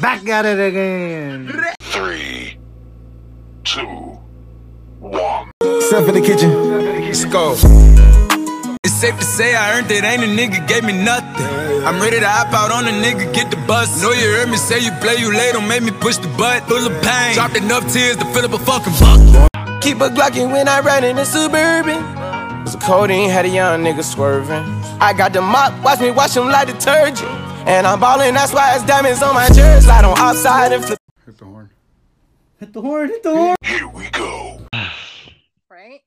Back at it again. Three, two, one. Step in the kitchen. Let's go. It's safe to say I earned it, ain't a nigga gave me nothing. I'm ready to hop out on a nigga, get the bus. Know you heard me say you play, you late, don't make me push the butt. Full of pain, dropped enough tears to fill up a fucking bucket. Keep a Glockin' when I ride in the Suburban. Cause the codeine had a young nigga swerving. I got the mop, watch me wash him like detergent. And I'm ballin', that's why it's diamonds on my jersey. Slide on outside and flip. Hit the horn. Hit the horn. Hit the horn. Here we go. Right?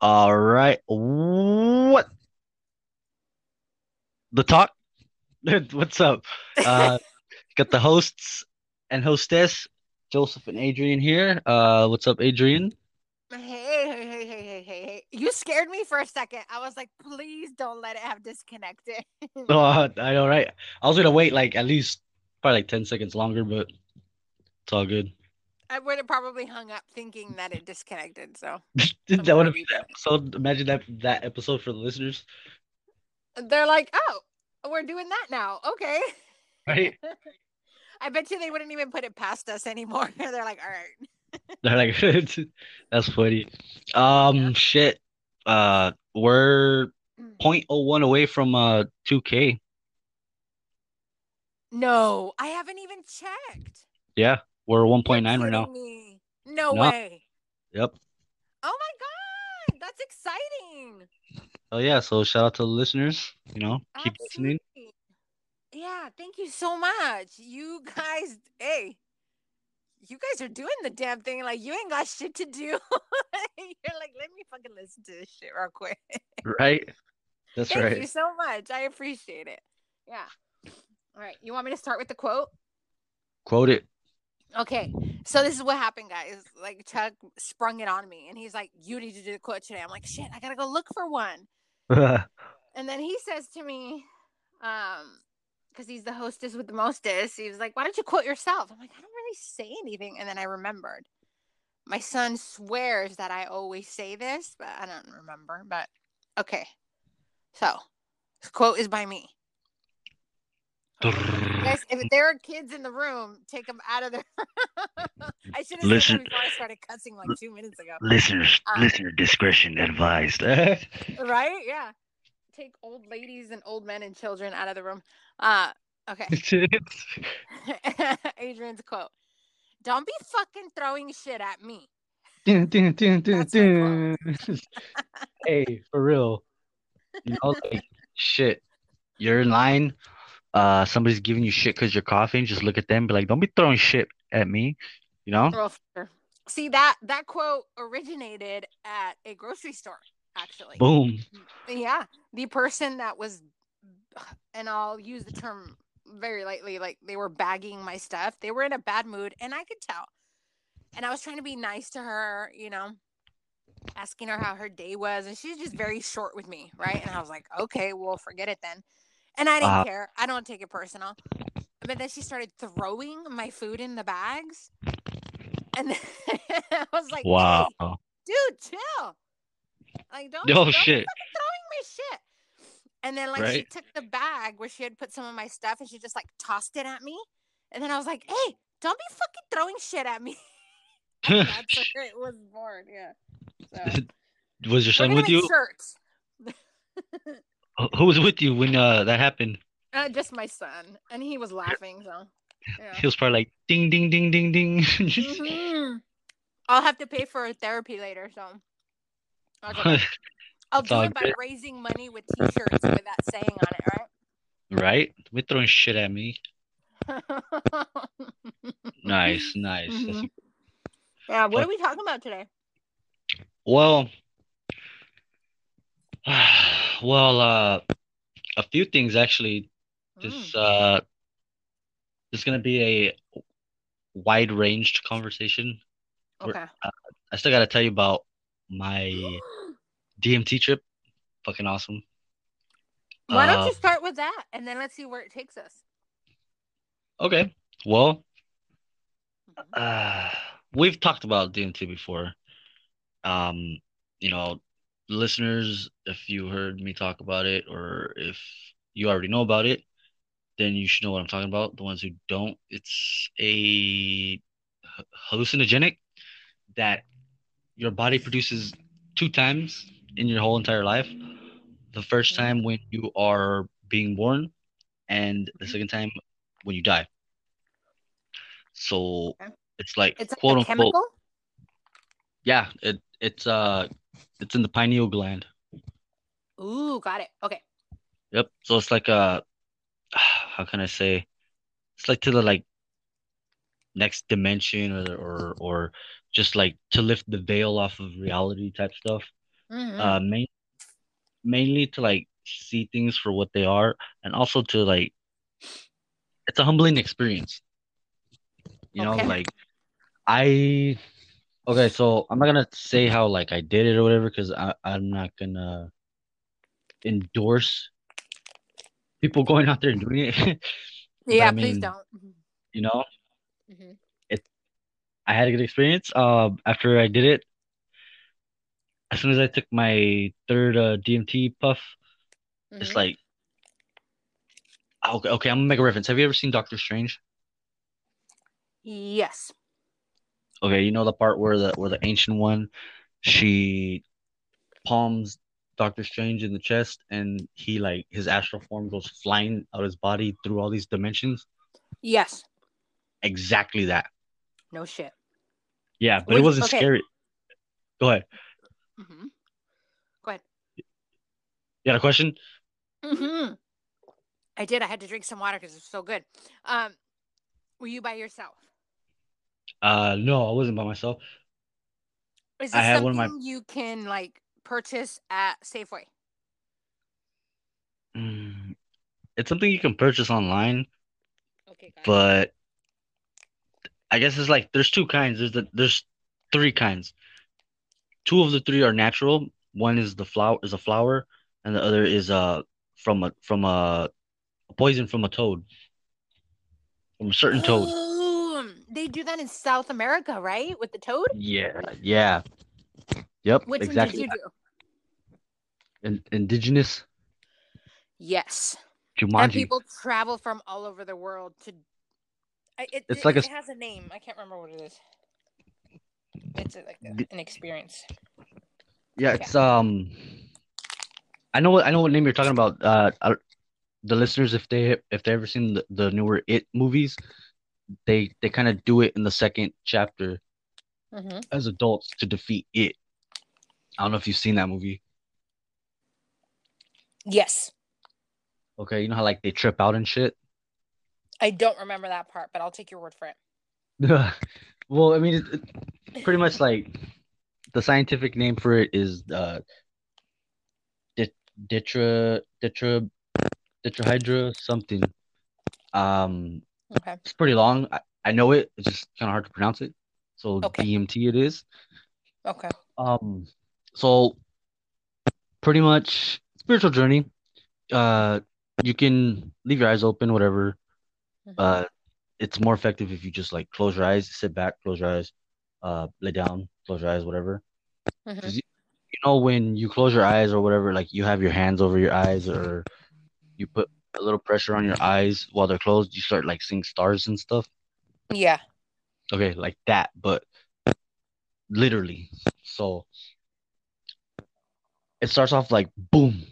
All right. What? The talk? What's up? Uh, got the hosts and hostess, Joseph and Adrian here. Uh, what's up, Adrian? Hey, hey, hey, hey, hey, hey, hey. You scared me for a second. I was like, please don't let it have disconnected. Oh, I know, right? I was gonna wait like at least probably like 10 seconds longer, but it's all good. I would have probably hung up thinking that it disconnected. So that would have been episode. Imagine that that episode for the listeners, they're like, oh, we're doing that now. Okay. right? I bet you they wouldn't even put it past us anymore. They're like, all right. They're like, that's funny. Um, shit. Uh, we're 0.01 away from uh 2K. No, I haven't even checked. Yeah, we're 1.9 right now. me. No, No. way. Yep. Oh my god, that's exciting. Oh yeah. So shout out to the listeners. You know, keep listening. Yeah, thank you so much. You guys, hey, you guys are doing the damn thing. Like you ain't got shit to do. You're like, let me fucking listen to this shit real quick. Right. That's Thank right. Thank you so much. I appreciate it. Yeah. All right. You want me to start with the quote? Quote it. Okay. So this is what happened, guys. Like Chuck sprung it on me and he's like, You need to do the quote today. I'm like, shit, I gotta go look for one. And then he says to me, um, because he's the hostess with the mostest, he was like, Why don't you quote yourself? I'm like, I don't really say anything. And then I remembered. My son swears that I always say this, but I don't remember. But okay. So this quote is by me. Guys, if there are kids in the room, take them out of there. I should have said Listen- before I started cussing like two minutes ago. Listeners, Uh, listener discretion advised. Right? Yeah. Take old ladies and old men and children out of the room. Uh okay. Adrian's quote. Don't be fucking throwing shit at me. Dun, dun, dun, dun, dun. hey, for real. You know, like shit. You're in line. Uh, somebody's giving you shit because you're coughing. Just look at them. Be like, don't be throwing shit at me. You know? See that that quote originated at a grocery store, actually. Boom. Yeah. The person that was and I'll use the term very lightly, like they were bagging my stuff. They were in a bad mood and I could tell. And I was trying to be nice to her, you know, asking her how her day was. And she's just very short with me, right? And I was like, okay, well, forget it then. And I didn't Uh-huh. care. I don't take it personal. But then she started throwing my food in the bags. And then I was like, Wow. "Hey, dude, chill. Like, don't, Oh, don't shit. throwing my shit. And then, like, she took the bag where she had put some of my stuff and she just, like, tossed it at me. And then I was like, hey, don't be fucking throwing shit at me. That's where it was born. Yeah. So, Was your son with you? shirts. Who- was with you when uh that happened? Uh, just my son. And he was laughing. So, yeah. He was probably like ding ding ding ding ding. Mhm. I'll have to pay for therapy later. So, just- I'll It's do it by good. raising money with t shirts with that saying on it, right? right? Be throwing shit at me. Nice, nice. Mhm. Yeah, what are we talking about today? Well, well, uh, a few things actually. This Mm. uh, this is gonna be a wide-ranged conversation. we're- Okay. I still gotta tell you about my DMT trip. Fucking awesome. Why don't Uh, you start with that and then let's see where it takes us? Okay. Well, Mhm. uh, we've talked about DMT before. Um, you know, listeners, if you heard me talk about it or if you already know about it, then you should know what I'm talking about. The ones who don't, it's a hallucinogenic that your body produces two times in your whole entire life. The first Mhm. time when you are being born, and the second time when you die. So Okay. it's like It's quote unquote, chemical. yeah. It it's uh it's in the pineal gland. Ooh, got it. Okay. Yep. So it's like a how can I say? It's like to the like next dimension or or or just like to lift the veil off of reality type stuff. Mhm. Uh main, mainly to like see things for what they are and also to like it's a humbling experience. You know, Okay. like I okay, so I'm not gonna say how like I did it or whatever because I I'm not gonna endorse people going out there and doing it. Yeah, I please don't. Mhm. you know, Mhm. I had a good experience. Uh, after I did it, as soon as I took my third uh, DMT puff, it's Mhm. like, okay, okay, I'm gonna make a reference. Have you ever seen Doctor Strange? Yes. Okay, you know the part where the where the ancient one, she palms Doctor Strange in the chest, and he like his astral form goes flying out his body through all these dimensions. Yes. Exactly that. No shit. Yeah, but Would it wasn't okay. scary. Go ahead. Hmm Go ahead. You got a question? Mm-hmm. I did. I had to drink some water because it's so good. Um, were you by yourself? Uh, no, I wasn't by myself. Is this I had something one of my- you can like purchase at Safeway? Mm, it's something you can purchase online, Okay, but I guess it's like there's two kinds. There's the there's three kinds. Two of the three are natural. One is the flower is a flower, and the other is uh from a from a, a poison from a toad. From a certain toad. They do that in South America, right? With the toad. Yeah, yeah. Yep, Which exactly. one did you do? In, indigenous Yes. And people travel from all over the world to. I, it, It's it, like a it has a name. I can't remember what it is. It's like a, an experience. Yeah, it's um I know what I know what name you're talking about. Uh, I, the listeners, if they if they ever seen the, the newer It movies, they they kind of do it in the second chapter hmm as adults to defeat it. I don't know if you've seen that movie. Yes. Okay, you know how like they trip out and shit. I don't remember that part, but I'll take your word for it. well, I mean, it, it's pretty much like the scientific name for it is uh, dit- ditra ditra tetrahydra something. Um, Okay. it's pretty long. I, I know it. It's just kind of hard to pronounce it. So Okay. DMT it is. Okay. Um, so pretty much spiritual journey. Uh, you can leave your eyes open, whatever. Mhm. Uh, it's more effective if you just like close your eyes, sit back, close your eyes, uh, lay down, close your eyes, whatever. Mhm. 'Cause you, you know when you close your eyes or whatever, like you have your hands over your eyes or you put a little pressure on your eyes while they're closed, you start like seeing stars and stuff. Yeah. Okay, like that, but literally. So it starts off like boom,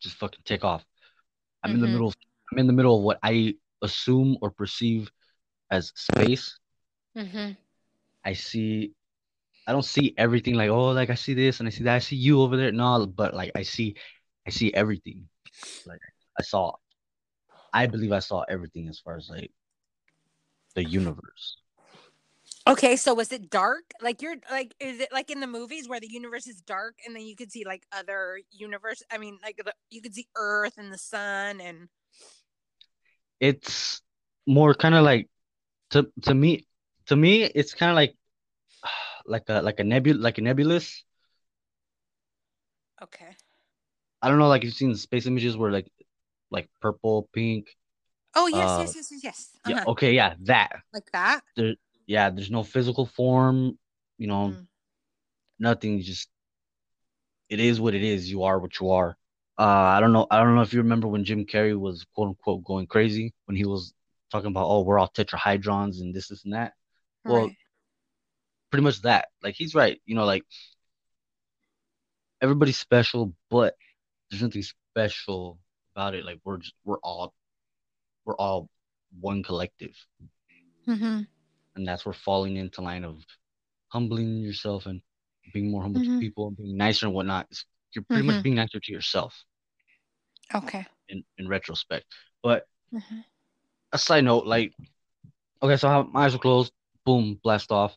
just fucking take off. I'm in the Mhm. middle. I'm in the middle of what I assume or perceive as space. hmm I see. I don't see everything like oh like I see this and I see that I see you over there no but like I see I see everything like I saw I believe I saw everything as far as like the universe Okay, so was it dark? Like you're like, is it like in the movies where the universe is dark and then you could see like other universe? I mean, like the, you could see Earth and the sun and it's more kind of like to to me to me it's kind of like like a like a nebul like a nebulous okay. I don't know like you've seen space images where like like purple pink Oh yes, Uh, yes, yes, yes, yes. yeah Uh-huh. okay yeah that Like that. There, yeah there's no physical form you know Mm. nothing just it is what it is you are what you are Uh, I don't know. I don't know if you remember when Jim Carrey was quote unquote going crazy when he was talking about, oh, we're all tetrahydrons and this, this, and that. Well, Right. pretty much that. Like he's right. You know, like everybody's special, but there's nothing special about it. Like we're just, we're all we're all one collective, Mm-hmm. and that's where falling into line of humbling yourself and being more humble Mhm. to people and being nicer and whatnot. You're pretty much Mhm. being nicer to yourself Okay. in in retrospect. But Mm-hmm. a side note, like, okay, so how my eyes were closed, boom, blast off.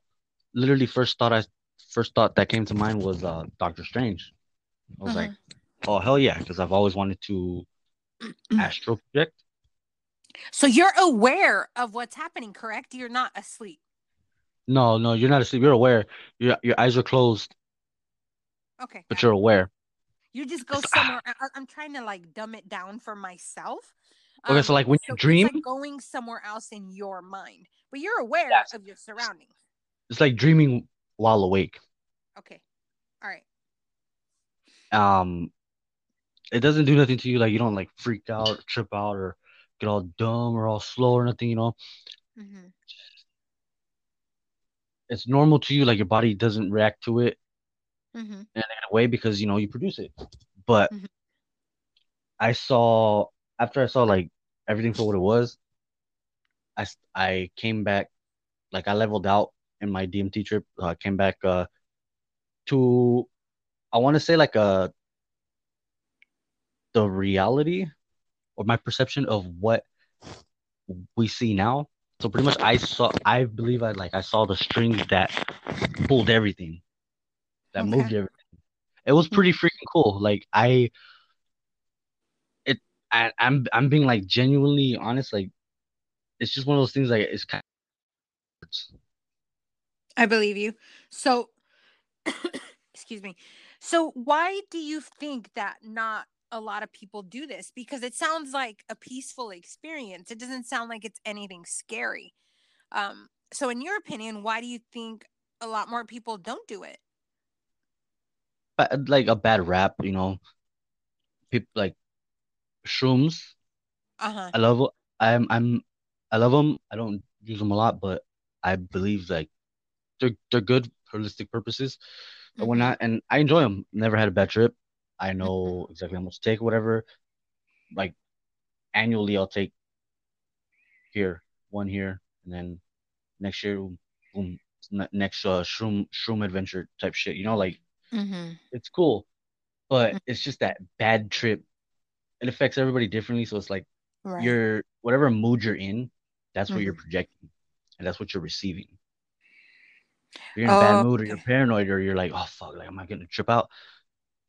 Literally, first thought I first thought that came to mind was uh Doctor Strange. I was like, oh hell yeah, because I've always wanted to astral project. So you're aware of what's happening, correct? You're not asleep. No, no, you're not asleep. You're aware. Your your eyes are closed, Okay. but you're aware. You just go ah. somewhere. I, I'm trying to like dumb it down for myself. Okay, so, like, when you Um, dream- like going somewhere else in your mind, but you're aware Yes. of your surroundings. It's like dreaming while awake. Okay. All right. Um, it doesn't do nothing to you. Like you don't like freak out, or trip out, or get all dumb or all slow or nothing. You know, Mm-hmm. it's normal to you. Like your body doesn't react to it Mm-hmm. in a way because you know you produce it. But Mhm. I saw after I saw like everything for what it was, I I came back like I leveled out in my DMT trip. I came back uh to I want to say like a the reality or my perception of what we see now. So pretty much I saw I believe I like I saw the strings that pulled everything that Okay. moved everything. It was pretty freaking cool. Like I it I, I'm I'm being like genuinely honest. Like it's just one of those things. Like it's kind of I believe you. So, excuse me. So, why do you think that not a lot of people do this? Because it sounds like a peaceful experience. It doesn't sound like it's anything scary. Um, so, in your opinion, why do you think a lot more people don't do it? Like a bad rap. You know, people like shrooms. Uh huh. I love I'm I'm I love them. I don't use them a lot, but I believe like they're they're good for holistic purposes and whatnot, and I enjoy them. Never had a bad trip. I know exactly how much to take, whatever. Like annually, I'll take here one here, and then next year, boom, next uh shroom shroom adventure type shit. You know, like Mm-hmm. it's cool, but it's just that bad trip. It affects everybody differently, so it's like Right. you're whatever mood you're in, that's what you're Mhm. projecting, and that's what you're receiving. If you're in a bad Oh, mood, or you're paranoid, or you're like, oh fuck, like am I gonna trip out?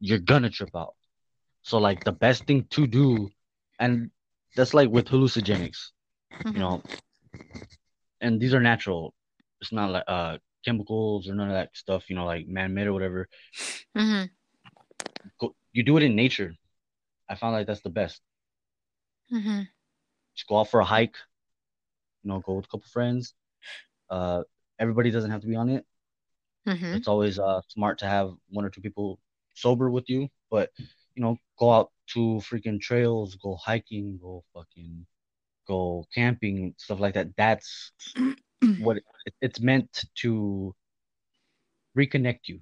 You're gonna trip out. So like the best thing to do, and that's like with hallucinogenics, Mhm. you know, and these are natural. It's not like uh chemicals or none of that stuff, you know, like man-made or whatever. Mhm. Go, you do it in nature. I found like that's the best. Mhm. just go out for a hike, you know, go with a couple friends. Uh, everybody doesn't have to be on it. Mhm. It's always uh smart to have one or two people sober with you, but you know, go out to freaking trails, go hiking, go fucking go camping, stuff like that. That's what it, it's meant to reconnect you.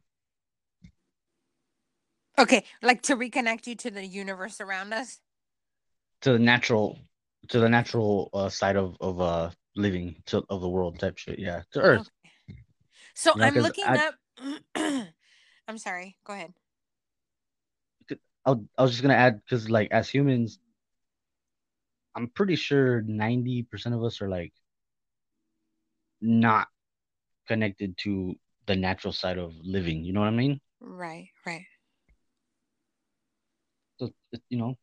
Okay, like to reconnect you to the universe around us. to the natural to the natural uh, side of of uh living to of the world type shit. Yeah, to Earth. Okay. So You know, I'm looking I- up. I'm sorry. Go ahead. I I was just gonna add because like as humans, I'm pretty sure ninety percent of us are like not connected to the natural side of living. You know what I mean? Right. Right. So you know,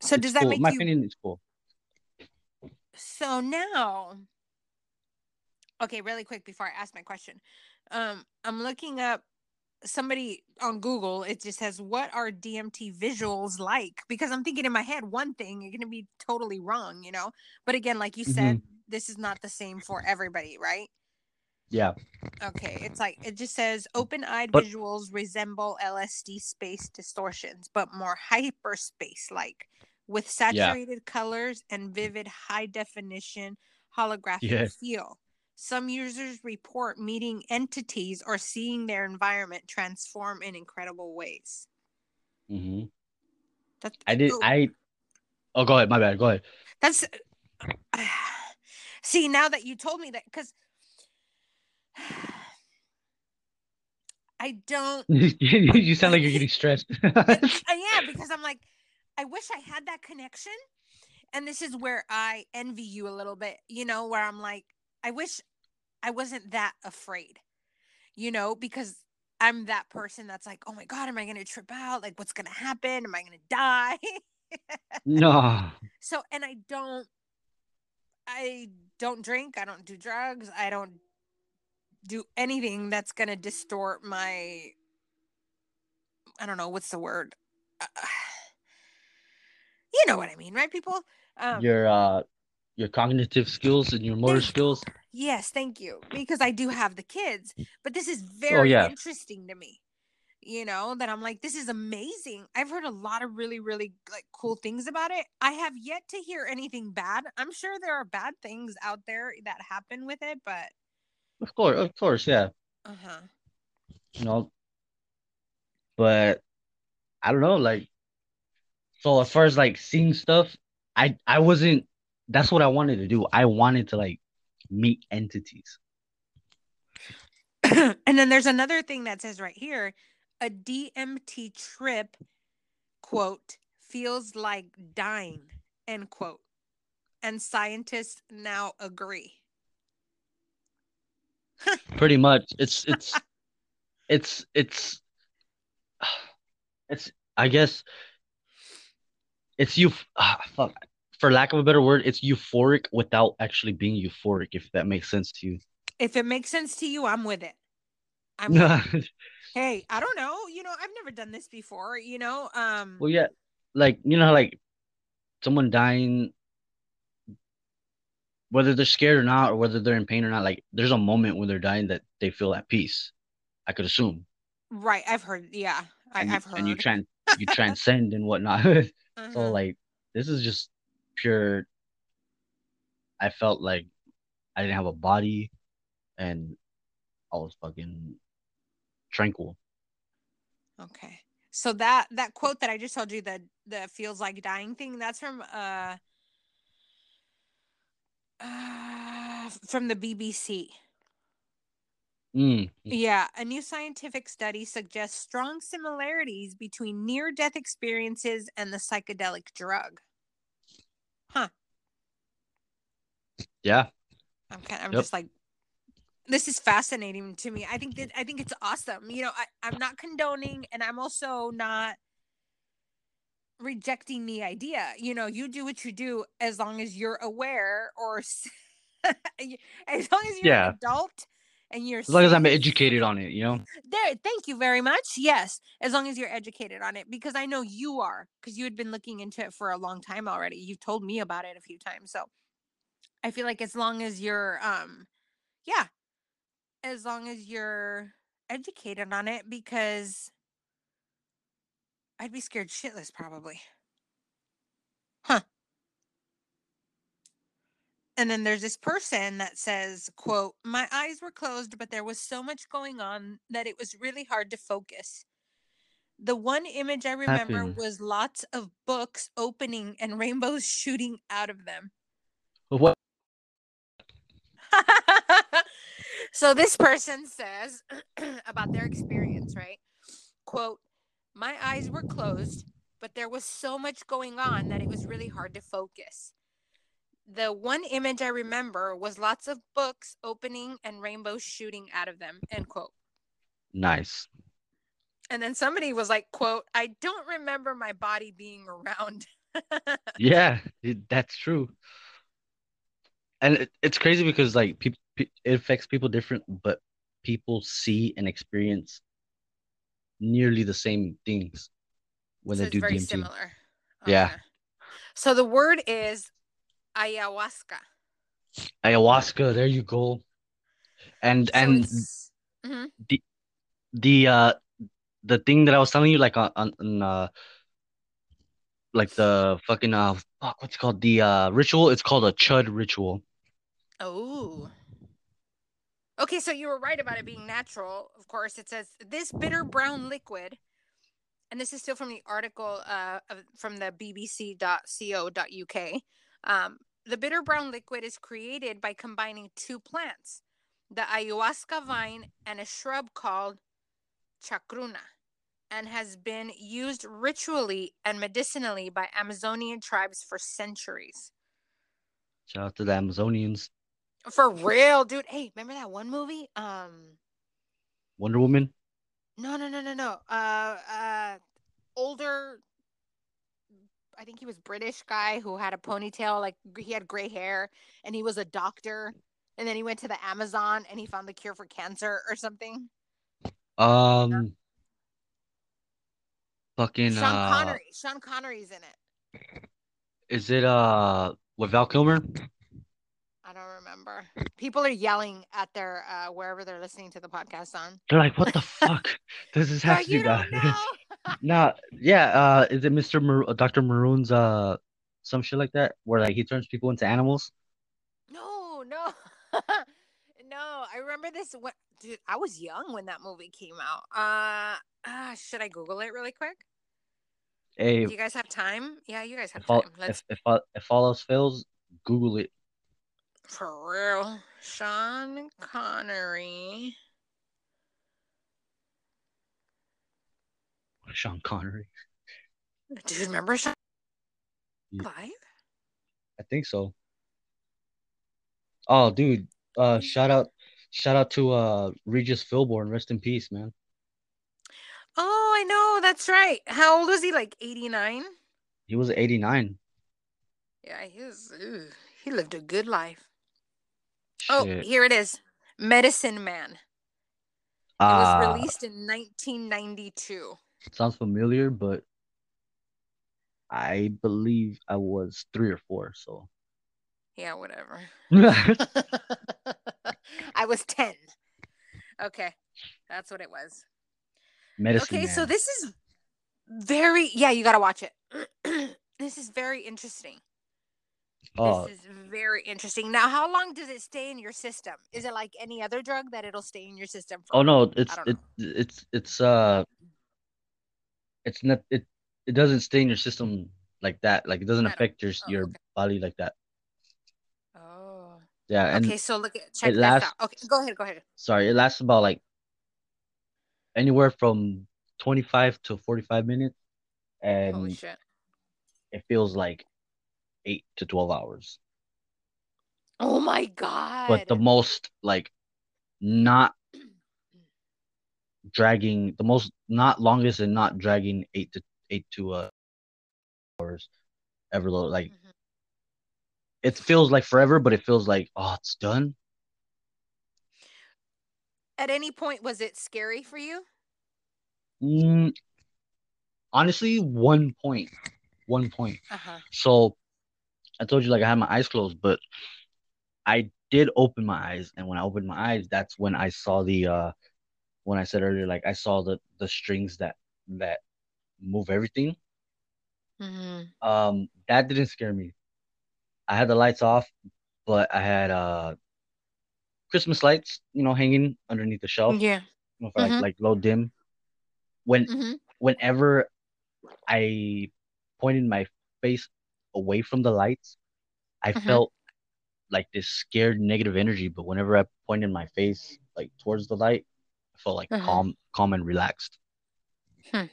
So does that cool. make my you? opinion, it's cool. So now, okay, really quick before I ask my question, um, I'm looking up somebody on Google. It just says, "What are DMT visuals like?" Because I'm thinking in my head one thing, you're gonna be totally wrong, you know. But again, like you said, this is not the same for everybody, right? Yeah. Okay, it's like it just says open-eyed visuals resemble LSD space distortions, but more hyperspace-like, with saturated colors and vivid high-definition holographic Yeah. feel. Some users report meeting entities or seeing their environment transform in incredible ways. Mm-hmm. That, I did. oh, I. Oh, go ahead. My bad. Go ahead. That's see now that you told me that because I don't you sound like you're getting stressed. I am because I'm like, I wish I had that connection. And this is where I envy you a little bit, you know, where I'm like, I wish I wasn't that afraid, you know, because I'm that person that's like, oh my God, am I going to trip out? Like, what's going to happen? Am I going to die? no. so, and I don't, I don't drink. I don't do drugs. I don't do anything that's going to distort my, I don't know, what's the word? Uh, you know what I mean, right, people? Um, your uh, your cognitive skills and your motor skills. Yes, thank you. Because I do have the kids, but this is very yeah. interesting to me. You know, that I'm like, this is amazing. I've heard a lot of really, really like cool things about it. I have yet to hear anything bad. I'm sure there are bad things out there that happen with it, but Of course, of course, yeah. uh-huh. You know, but I don't know, like, so as far as like seeing stuff, I I wasn't. That's what I wanted to do. I wanted to like meet entities. and then there's another thing that says right here a DMT trip, quote, feels like dying, end quote. And scientists now agree. Pretty much, it's it's it's it's it's. I guess it's you. Ah, fuck. For lack of a better word, it's euphoric without actually being euphoric. If that makes sense to you. If it makes sense to you, I'm with it. I'm with it. Hey, I don't know. You know, I've never done this before, you know. Um Well, yeah, like you know, how, like someone dying, whether they're scared or not, or whether they're in pain or not. Like, there's a moment when they're dying that they feel at peace. I could assume. right, I've heard yeah. I, I've heard and you tran you transcend and whatnot. Uh-huh. so like, this is just pure. I felt like I didn't have a body, and I was fucking tranquil. Okay. So that that quote that I just told you that the feels like dying thing that's from uh uh from the BBC. Mm, Yeah, a new scientific study suggests strong similarities between near death experiences and the psychedelic drug. Huh. Yeah, I'm kind of, I'm Yep. just like this is fascinating to me. I think that I think it's awesome. You know, I, I'm not condoning and I'm also not rejecting the idea. You know, you do what you do as long as you're aware or as long as you're Yeah. an adult and you're as long as I'm educated on it, you know. There, thank you very much. Yes, as long as you're educated on it, because I know you are, because you had been looking into it for a long time already. You've told me about it a few times, so I feel like as long as you're, um, yeah, as long as you're educated on it, because I'd be scared shitless probably. Huh. And then there's this person that says, quote, My eyes were closed, but there was so much going on that it was really hard to focus. The one image I remember Happened. was lots of books opening and rainbows shooting out of them. What? so this person says about their experience, right? Quote, My eyes were closed, but there was so much going on that it was really hard to focus. The one image I remember was lots of books opening and rainbows shooting out of them. End quote. Nice. And then somebody was like, quote, I don't remember my body being around. Yeah, that's true. And it, it's crazy because like people, it affects people different, but people see and experience nearly the same things when so they it's do very DMT. similar. Yeah. So the word is ayahuasca. Ayahuasca, there you go. And So and it's- Mhm. the uh the thing that I was telling you, like on, on, on uh like the fucking uh fuck, what's it called? The uh ritual, it's called a chud ritual. Oh. Okay, so you were right about it being natural. Of course, it says this bitter brown liquid, and this is still from the article uh, of, from the bbc.co.uk. Um, the bitter brown liquid is created by combining two plants, the ayahuasca vine and a shrub called chacruna, and has been used ritually and medicinally by Amazonian tribes for centuries. Shout out to the Amazonians. For real, dude. Hey, remember that one movie? Um, Wonder Woman. no, no, no, no, no. Uh, uh, older. I think he was British guy who had a ponytail, like he had gray hair, and he was a doctor. And then he went to the Amazon and he found the cure for cancer or something. Um fucking Sean uh Connery. Sean Connery's in it. is it uh with Val Kilmer? I don't remember. People are yelling at their uh wherever they're listening to the podcast on. They're like, what the fuck? Does this have to do that? know. Yeah, uh is it Mr. Mar- uh, Dr. Maroon's uh some shit like that where like he turns people into animals? No, no, no. I remember this. When, dude, I was young when that movie came out. Uh, uh, should I Google it really quick? Hey, Do you guys have time? Yeah, you guys have if all, time. Let's if if all, if all else fails, Google it. For real. Sean Connery. Sean Connery. Dude, remember Sean Yeah. Live? I think so. Oh, dude. Uh, shout out, shout out to uh Regis Philbin. Rest in peace, man. Oh, I know. That's right. How old was he? Like 89? He was 89. Yeah, he was. Ooh, he lived a good life. Oh, here it is. Medicine Man. It Ah, was released in 1992. sounds familiar, but I believe I was three or four. So. Yeah, whatever. I was 10. Okay. That's what it was. Medicine okay, so this is very yeah, you got to watch it. this is very interesting. Oh, This is very interesting. Now, how long does it stay in your system? Is it like any other drug that it'll stay in your system for oh no, it's it it's it's uh, it's not it it doesn't stay in your system like that. Like it doesn't affect your Oh, your okay. body like that. Oh. Yeah, and okay, so look at check it lasts- out. Okay, go ahead, go ahead. sorry, it lasts about like anywhere from 25 to 45 minutes, Holy and shit. it feels like eight to 12 hours. Oh my god. But the most like not dragging, the most not longest and not dragging eight to eight to uh hours ever. Like Mhm. it feels like forever, but it feels like oh, it's done. At any point was it scary for you? Mm, honestly, one point, one point. Uh-huh. So I told you like I had my eyes closed, but I did open my eyes, and when I opened my eyes, that's when I saw the uh when I said earlier, like I saw the the strings that that move everything. Mhm. Um, that didn't scare me. I had the lights off, but I had uh Christmas lights, you know, hanging underneath the shelf, Yeah. you know, for like Mhm. like low dim. When hmm whenever I pointed my face away from the lights, I Mhm. felt like this scared negative energy. But whenever I pointed my face like towards the light, I felt like Uh-huh. calm, calm and relaxed. Hmm.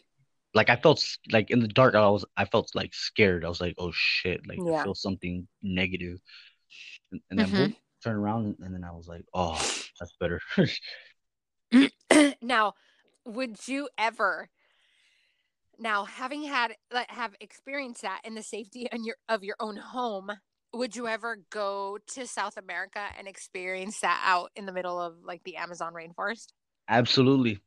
Like I felt like in the dark, I was I felt like scared. I was like, oh shit, like I feel something negative. And, and then Mhm. boom, turn around, and then I was like, oh, that's better. now, would you ever now having had have experienced that in the safety and your of your own home, would you ever go to South America and experience that out in the middle of like the Amazon rainforest? Absolutely.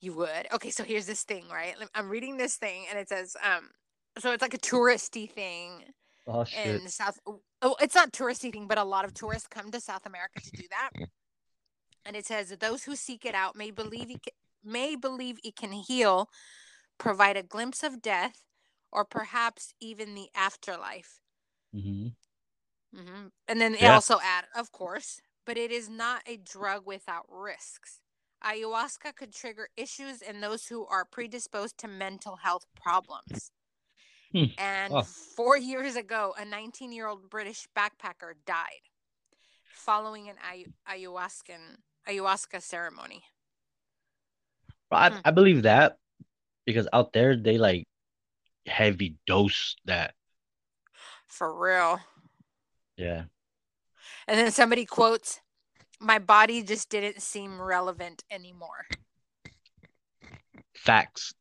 You would. Okay, so here's this thing, right? I'm reading this thing and it says um so it's like a touristy thing Oh shit. in South oh, it's not touristy thing, but a lot of tourists come to South America to do that. and it says that those who seek it out may believe it ca- may believe it can heal, provide a glimpse of death, or perhaps even the afterlife. hmm hmm And then they Yeah. also add, of course, but it is not a drug without risks. Ayahuasca could trigger issues in those who are predisposed to mental health problems. Hmm. And Wow. four years ago, a 19 year old British backpacker died following an ayahuascan ayahuasca ceremony. I Hmm. I believe that because out there they like heavy dose that. For real. Yeah. And then somebody quotes, My body just didn't seem relevant anymore. Facts.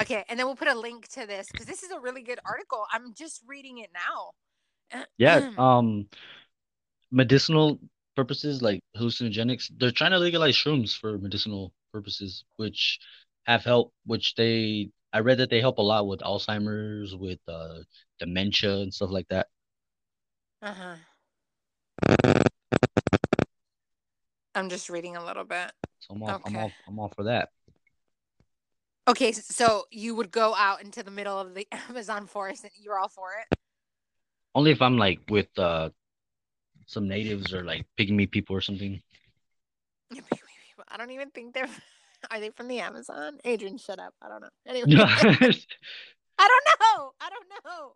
Okay, and then we'll put a link to this because this is a really good article. I'm just reading it now. Yeah. Um, medicinal purposes like hallucinogenics, they're trying to legalize shrooms for medicinal purposes, which have helped. Which they I read that they help a lot with Alzheimer's, with uh dementia and stuff like that. Uh-huh. I'm just reading a little bit. So I'm all I'm Okay. all I'm all for that. Okay, so you would go out into the middle of the Amazon forest and you're all for it? Only if I'm like with uh some natives or like pygmy people or something. I don't even think they're. Are they from the Amazon? Adrian, shut up. I don't know. Anyway, That's I don't know. I don't know.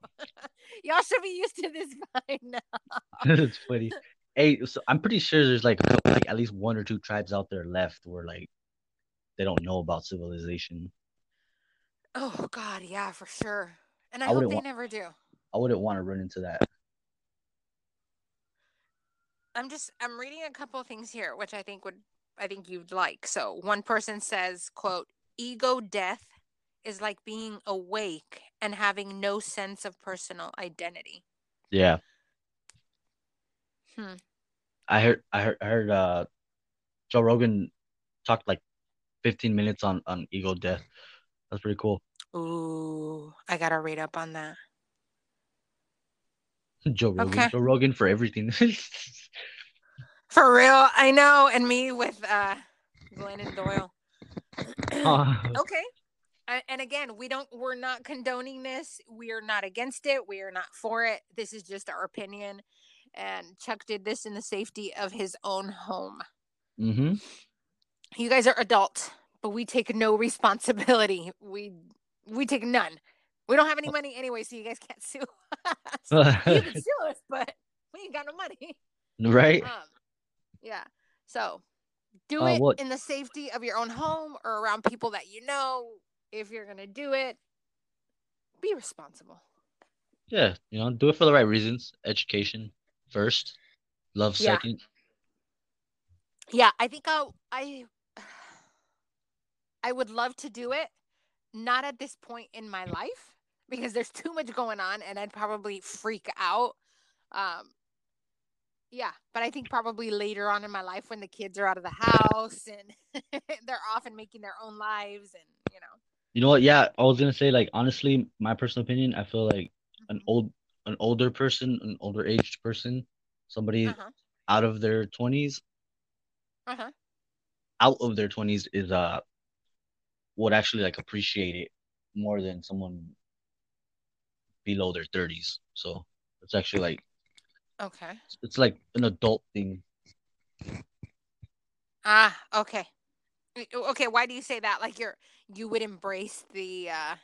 Y'all should be used to this by now. It's funny. Hey, so I'm pretty sure there's like like at least one or two tribes out there left where like they don't know about civilization. Oh God, yeah, for sure. And I, I hope they never do. I wouldn't want to run into that. I'm just I'm reading a couple things here, which I think would I think you'd like. So one person says, "quote Ego death is like being awake and having no sense of personal identity." Yeah. Hmm. I heard I heard I heard uh Joe Rogan talked like 15 minutes on on ego death. That's pretty cool. Ooh, I gotta read up on that. Joe Rogan. Okay. Joe Rogan for everything. For real, I know. And me with uh Glennon Doyle. Uh, okay. And again, we don't we're not condoning this. We are not against it. We are not for it. This is just our opinion. And Chuck did this in the safety of his own home. hmm You guys are adults, but we take no responsibility. We we take none. We don't have any money anyway, so you guys can't sue us. you can sue us, but we ain't got no money. right? Um, yeah. So do Uh, it what- in the safety of your own home or around people that you know. If you're gonna do it, be responsible. Yeah, you know, do it for the right reasons. Education first, love Yeah. second. Yeah, I think I'll I I would love to do it, not at this point in my life because there's too much going on and I'd probably freak out. Um yeah, but I think probably later on in my life when the kids are out of the house and they're off and making their own lives and you know. You know what? Yeah, I was gonna say like honestly, my personal opinion, I feel like an old an older person, an older aged person, somebody Uh-huh. out of their 20s, Uh-huh. out of their 20s is uh would actually like appreciate it more than someone below their 30s. So it's actually like Okay. it's like an adult thing. Ah, okay. Okay, why do you say that? Like you're you would embrace the uh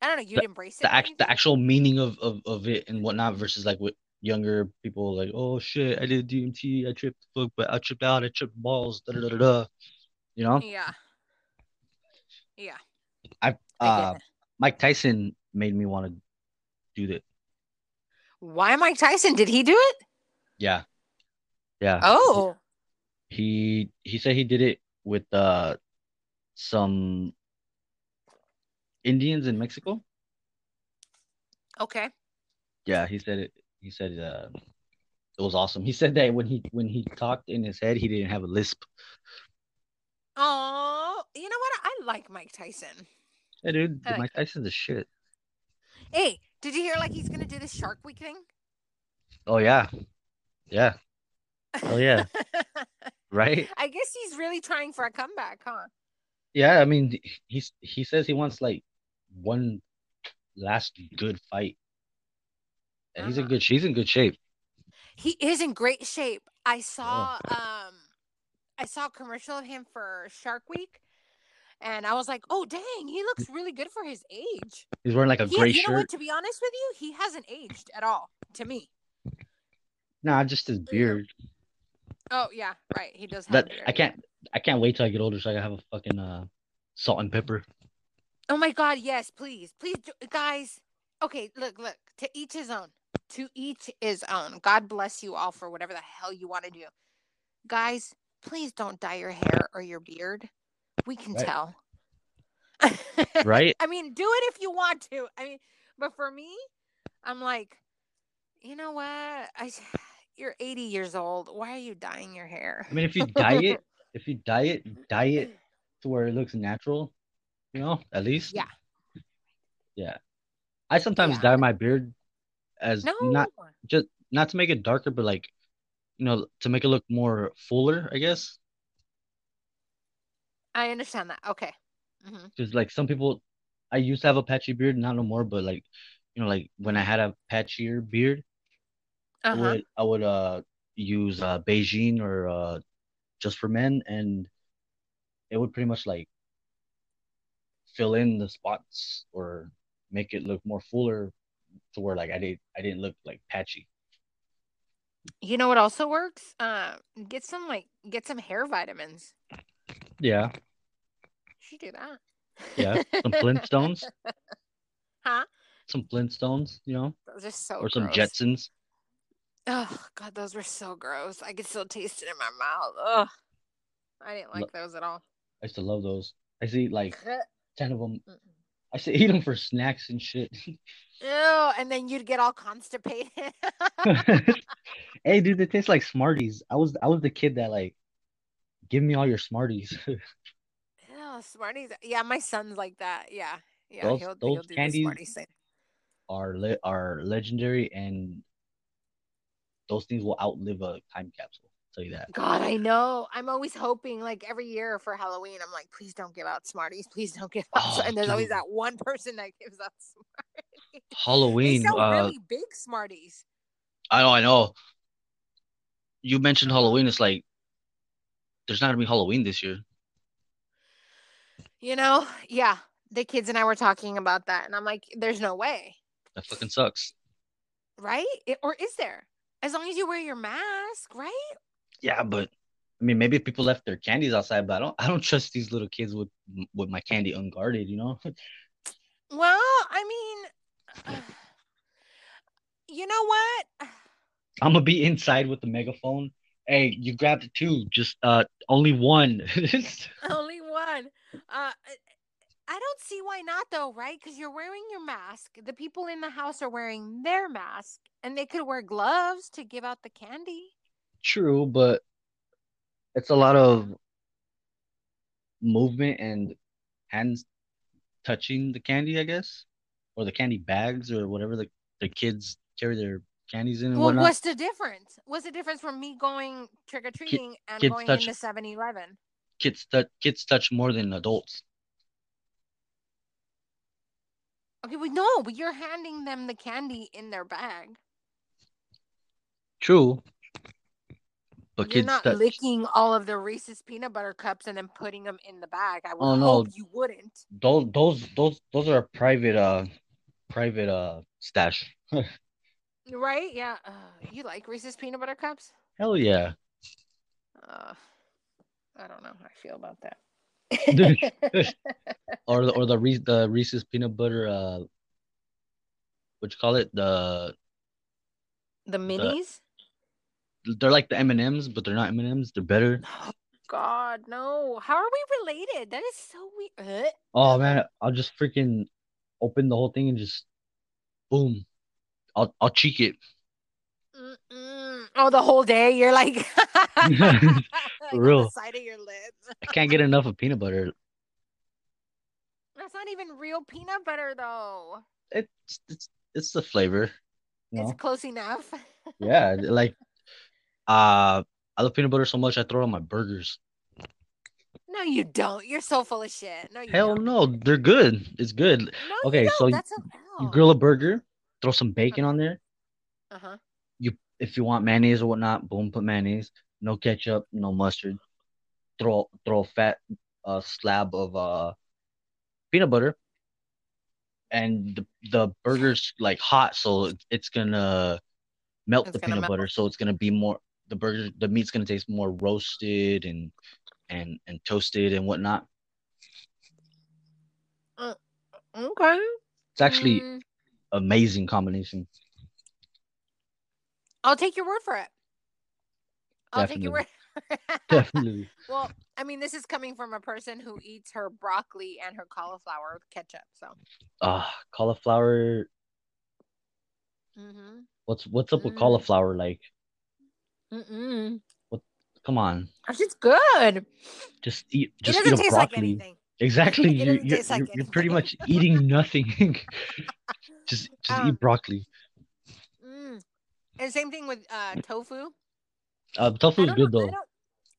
I don't know, you'd embrace it. The act the actual meaning of, of of it and whatnot versus like with younger people like, oh shit, I did DMT, I tripped fuck, but I tripped out, I tripped balls, da da da da. You know? Yeah. Yeah. I I uh it. Mike Tyson made me want to do that. Why Mike Tyson? Did he do it? Yeah. Yeah. Oh. He he said he did it with uh some Indians in Mexico. Okay. Yeah, he said it. He said uh, it was awesome. He said that when he when he talked in his head, he didn't have a lisp. Oh, you know what? I like Mike Tyson. Yeah, dude, I like Mike Tyson's a shit. Hey, did you hear like he's gonna do the Shark Week thing? Oh yeah, yeah. Oh yeah, right? I guess he's really trying for a comeback, huh? Yeah, I mean, he's he says he wants like one last good fight, and he's in Uh-huh. good. He's in good shape. He is in great shape. I saw um I saw a commercial of him for Shark Week and I was like, "Oh dang, he looks really good for his age." He's wearing like a He, gray you know what, to be honest with you, he hasn't aged at all to me. Nah, just his beard. Oh yeah, right. He does have That I can't. I can't wait till I get older so I can have a fucking uh, salt and pepper. Oh my god, yes, please. Please guys. Okay, look, look. To each his own. To each his own. God bless you all for whatever the hell you want to do. Guys, please don't dye your hair or your beard. We can Right. tell. Right? I mean, do it if you want to. I mean, but for me, I'm like, you know what? I you're 80 years old. Why are you dyeing your hair? I mean, if you dye it, if you dye it, dye it to where it looks natural, you know, at least. Yeah. Yeah. I sometimes Yeah. dye my beard as no. not just not to make it darker, but like, you know, to make it look more fuller, I guess. I understand that. Okay. Because like some people, I used to have a patchy beard, not no more, but like, you know, like when I had a patchier beard, I Uh-huh. would I would uh use uh Bigen or uh just for men, and it would pretty much like fill in the spots or make it look more fuller to where like I did I didn't look like patchy. You know what also works? Uh, get some like get some hair vitamins. Yeah, You should do that. yeah. Some Flintstones, Huh? some Flintstones, you know, Those are so or some gross. Jetsons. Oh god, those were so gross. I could still taste it in my mouth. Ugh. I didn't Lo- like those at all. I used to love those. I used to eat like ten of them. I used to eat them for snacks and shit. Oh, and then you'd get all constipated. hey, dude, they taste like Smarties. I was I was the kid that like, give me all your Smarties. Ew, Smarties. Yeah, my son's like that. Yeah. Yeah, Those- he'll, those he'll do candies- the Smarties thing. are le- are legendary and those things will outlive a time capsule. I'll tell you that. God, I know. I'm always hoping, like every year for Halloween, I'm like, please don't give out Smarties. Please don't give out. Oh, and there's always that one person that gives out Smarties. They Halloween. sell Uh, really big Smarties. I know, I know. You mentioned Halloween. It's like there's not gonna be Halloween this year. You know? Yeah. The kids and I were talking about that, and I'm like, there's no way, That fucking sucks. right? It- or is there? As long as you wear your mask, right? Yeah, but I mean, maybe people left their candies outside, but I don't. I don't trust these little kids with with my candy unguarded. You know. Well, I mean, you know what? I'm gonna be inside with the megaphone. Hey, you grabbed too. Just uh, only one. Only one. Uh, I- I don't see why not though, right? Because you're wearing your mask. The people in the house are wearing their mask, and they could wear gloves to give out the candy. True, but it's a lot of movement and hands touching the candy, I guess, or the candy bags or whatever the, the kids carry their candies in and Well, whatnot. what's the difference? What's the difference from me going trick or treating and kids going touch- into 7 Eleven? Kids touch kids touch more than adults. Okay, we know, but you're handing them the candy in their bag. True, but you're kids not touch. licking all of the Reese's peanut butter cups and then putting them in the bag. I would Oh, no. hope you wouldn't. Those those those those are a private uh private uh stash. Right? Yeah. Uh, you like Reese's peanut butter cups? Hell yeah. Uh, I don't know how I feel about that. Or the or the Reese the Reese's peanut butter uh what you call it? The the minis? they're like the M&Ms, but they're not M&Ms. They're better. God, no. How are we related? That is so weird. Oh man, I'll just freaking open the whole thing and just boom. I'll I'll cheek it. Mm-mm. Oh, the whole day you're like, like real. the side of your lips. I can't get enough of peanut butter. That's not even real peanut butter though. It's it's it's the flavor. It's know? close enough. Yeah, like uh I love peanut butter so much I throw it on my burgers. No, you don't. You're so full of shit. No, you Hell don't. no, they're good. It's good. No, Okay, so don't. you- that's a You grill a burger, throw some bacon on there. Uh huh. If you want mayonnaise or whatnot, boom, put mayonnaise. No ketchup, no mustard. Throw throw a fat uh, slab of uh peanut butter. And the the burger's like hot, so it's gonna melt It's the gonna peanut melt. butter. So it's gonna be more the burger the meat's gonna taste more roasted and and and toasted and whatnot. Okay. It's actually Mm, amazing combination. I'll take your word for it. I'll take your word. Definitely. well, I mean, this is coming from a person who eats her broccoli and her cauliflower with ketchup. So, Uh cauliflower. mm-hmm. What's what's up with Mm. cauliflower? Like, Mm-mm. come on, It's just good. just eat just eat doesn't a taste like broccoli. anything. Exactly. You're you're, like you're, pretty much eating nothing. just just Um, eat broccoli. Mm. And same thing with uh, tofu. Uh, tofu is good know- I though. don't,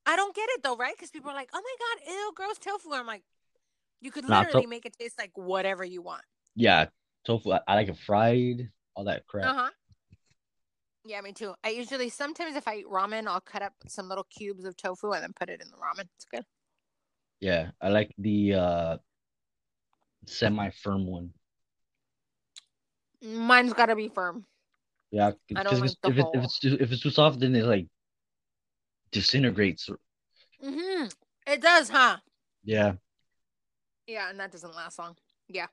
I don't get it though, right? Because people are like, "Oh my god, ew, gross tofu." I'm like, you could Nah, literally to- make it taste like whatever you want. Yeah, tofu. I, I like it fried. All that crap. Uh huh. Yeah, me too. I usually sometimes if I eat ramen, I'll cut up some little cubes of tofu and then put it in the ramen. It's good. Yeah, I like the uh semi-firm one. Mine's got to be firm. Yeah, I don't because like if, it, if it's too if it's too soft, then it like disintegrates. Mm-hmm. It does, huh? Yeah. Yeah, and that doesn't last long. Yeah.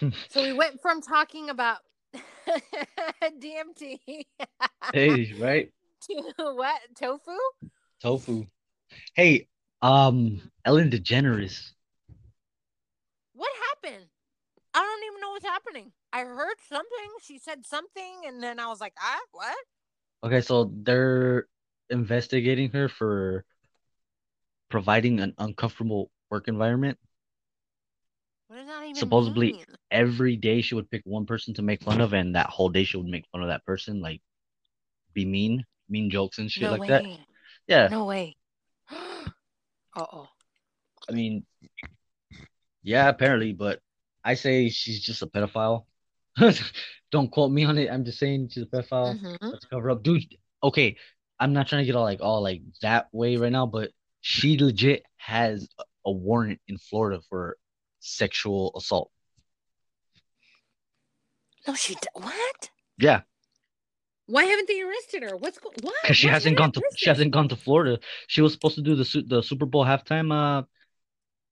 so we went from talking about DMT Hey, right? to what? Tofu? Tofu. Hey, um, Ellen DeGeneres. What happened? I don't even know what's happening. I heard something. She said something, and then I was like, ah, what? Okay, so they're investigating her for providing an uncomfortable work environment. What does that even Supposedly- mean? Every day she would pick one person to make fun of, and that whole day she would make fun of that person, like be mean, mean jokes and shit no like way. that. Yeah, No way. oh. I mean, yeah, apparently, but I say she's just a pedophile. Don't quote me on it. I'm just saying she's a pedophile. Mhm. Let's cover up, dude. Okay, I'm not trying to get all like all like that way right now, but she legit has a- a warrant in Florida for sexual assault. No, she. D- what? Yeah, Why haven't they arrested her? What's go- what? because she Why hasn't gone to she hasn't gone to Florida. She was supposed to do the the Super Bowl halftime uh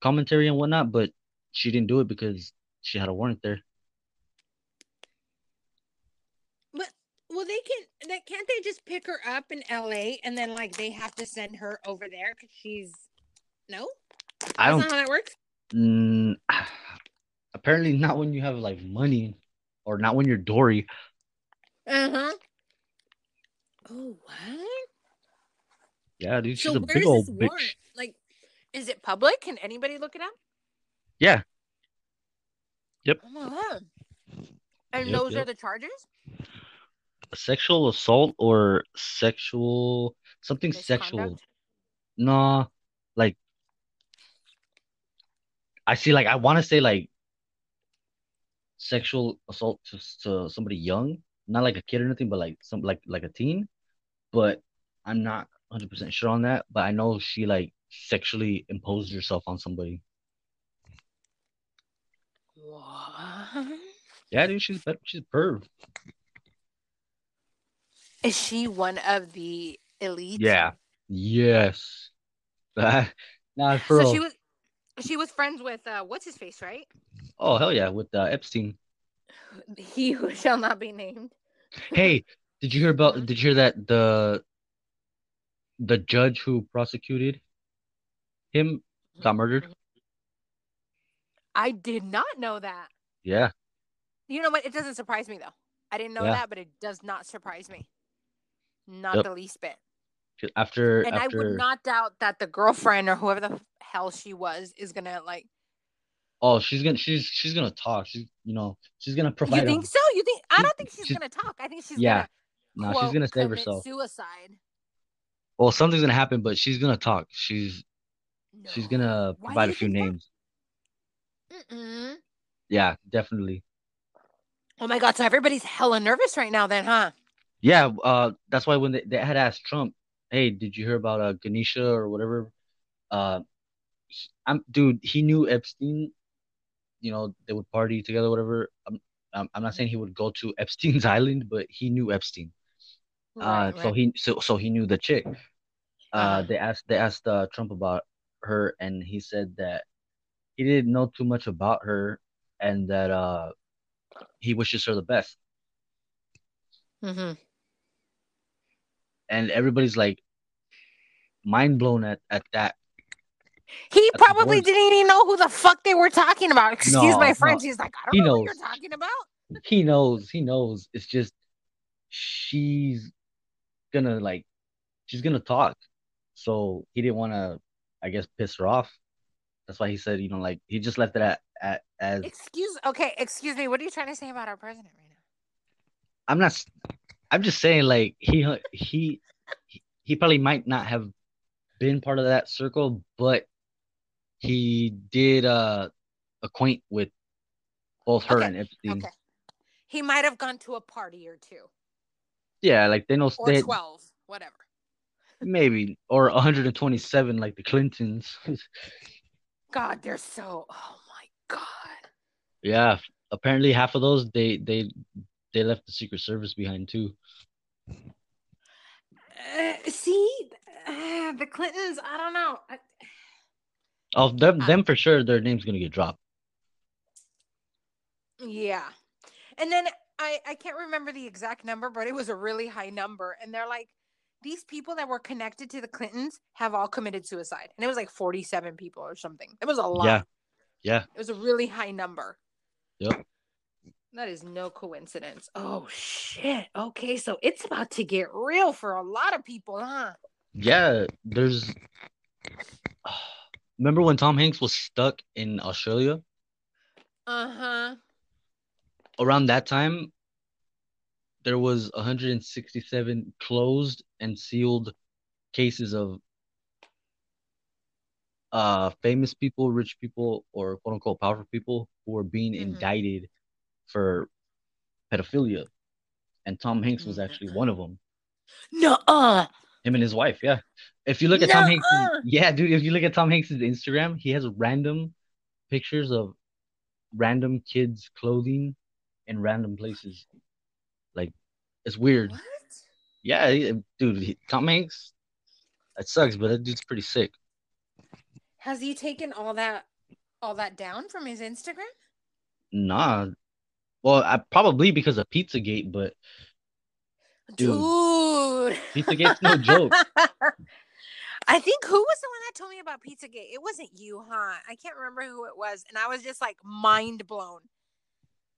commentary and whatnot, but she didn't do it because she had a warrant there. But well, they can. They, can't they just pick her up in L.A. and then like they have to send her over there because she's no. I don't not how that works. Mm, apparently not when you have like money or not when you're Dory. Uh huh. Oh what? Yeah, dude, she's so a big old bitch. warrant? Like, is it public? Can anybody look it up? Yeah. Yep. Oh my god. And Yep, those are the charges? Sexual assault or sexual something sexual. Misconduct? Nah, like I see like I want to say like sexual assault to, to somebody young, not like a kid or anything, but like some like like a teen. But I'm not 100% sure on that, but I know she like sexually imposed herself on somebody. What? Yeah, dude, she's she's perv. Is she one of the elite? Yeah. Yes. nah, for So real. she was she was friends with uh what's his face, right? Oh hell yeah, with uh, Epstein. He who shall not be named. Hey, did you hear about? Mhm. Did you hear that the the judge who prosecuted him got murdered? I did not know that. Yeah, You know what? It doesn't surprise me though. I didn't know Yeah. that, but it does not surprise me. Not Yep. the least bit. after And I would not doubt that the girlfriend or whoever the hell she was is gonna like. oh she's gonna she's she's gonna talk. She's you know she's gonna provide. You think a- so? You think? I don't think she's, she's- gonna talk. I think she's Yeah. gonna. No, she's gonna save herself. Suicide. Well, something's gonna happen, but she's gonna talk. She's she's gonna Why provide a few that? names. Mm-mm. Yeah, definitely. Oh my god! So everybody's hella nervous right now, then, huh? Yeah, uh, that's why when they, they had asked Trump, "Hey, did you hear about uh Ganesha or whatever?" Uh, I'm dude. He knew Epstein. You know, they would party together, whatever. I'm, I'm not saying he would go to Epstein's island, but he knew Epstein. Uh, Right, so he so so he knew the chick. Uh, Uh-huh. they asked they asked uh, Trump about her, and he said that he didn't know too much about her, and that uh he wishes her the best. Mhm. And everybody's like mind blown at at that. He That's probably didn't even know who the fuck they were talking about. Excuse No, my no. He's like, I don't He know what you're talking about. He knows, he knows. It's just she's gonna like she's gonna talk. So he didn't want to, I guess, piss her off. That's why he said, you know, like he just left it at, at as Excuse. Okay, excuse me. What are you trying to say about our president right now? I'm not. I'm just saying, like he he he- probably might not have been part of that circle, but he did uh acquaint with both her Okay, and Epstein. Okay. He might have gone to a party or two, Yeah, like they know or they twelve, whatever. maybe or 127 like the Clintons. God, they're so. Oh my god. yeah, apparently half of those they they they left the Secret Service behind too. Uh, see, uh, the Clintons. I don't know. I, Of them Uh, them for sure, their name's gonna get dropped. Yeah. And then I I can't remember the exact number, but it was a really high number. And they're like, these people that were connected to the Clintons have all committed suicide. And it was like 47 people or something. It was a lot. Yeah, yeah. It was a really high number. Yep. That is no coincidence. Oh shit. Okay, so it's about to get real for a lot of people, huh? Yeah, there's. Remember when Tom Hanks was stuck in Australia? Uh-huh. Around that time, there was 167 closed and sealed cases of uh famous people, rich people, or quote unquote powerful people who were being Mhm. indicted for pedophilia. And Tom Hanks was actually one of them. No-uh. Him and his wife, yeah. If you look at Tom Hanks, Nuh-uh. yeah, dude. If you look at Tom Hanks' Instagram, he has random pictures of random kids' clothing in random places. Like, it's weird. What? Yeah, he- dude. He, Tom Hanks. It sucks, but that dude's pretty sick. Has he taken all that all that down from his Instagram? Nah. Well, I probably because of Pizzagate, but Dude. Dude. Pizzagate's no joke. I think who was the one that told me about Pizzagate? It wasn't you, huh? I can't remember who it was. And I was just like mind blown.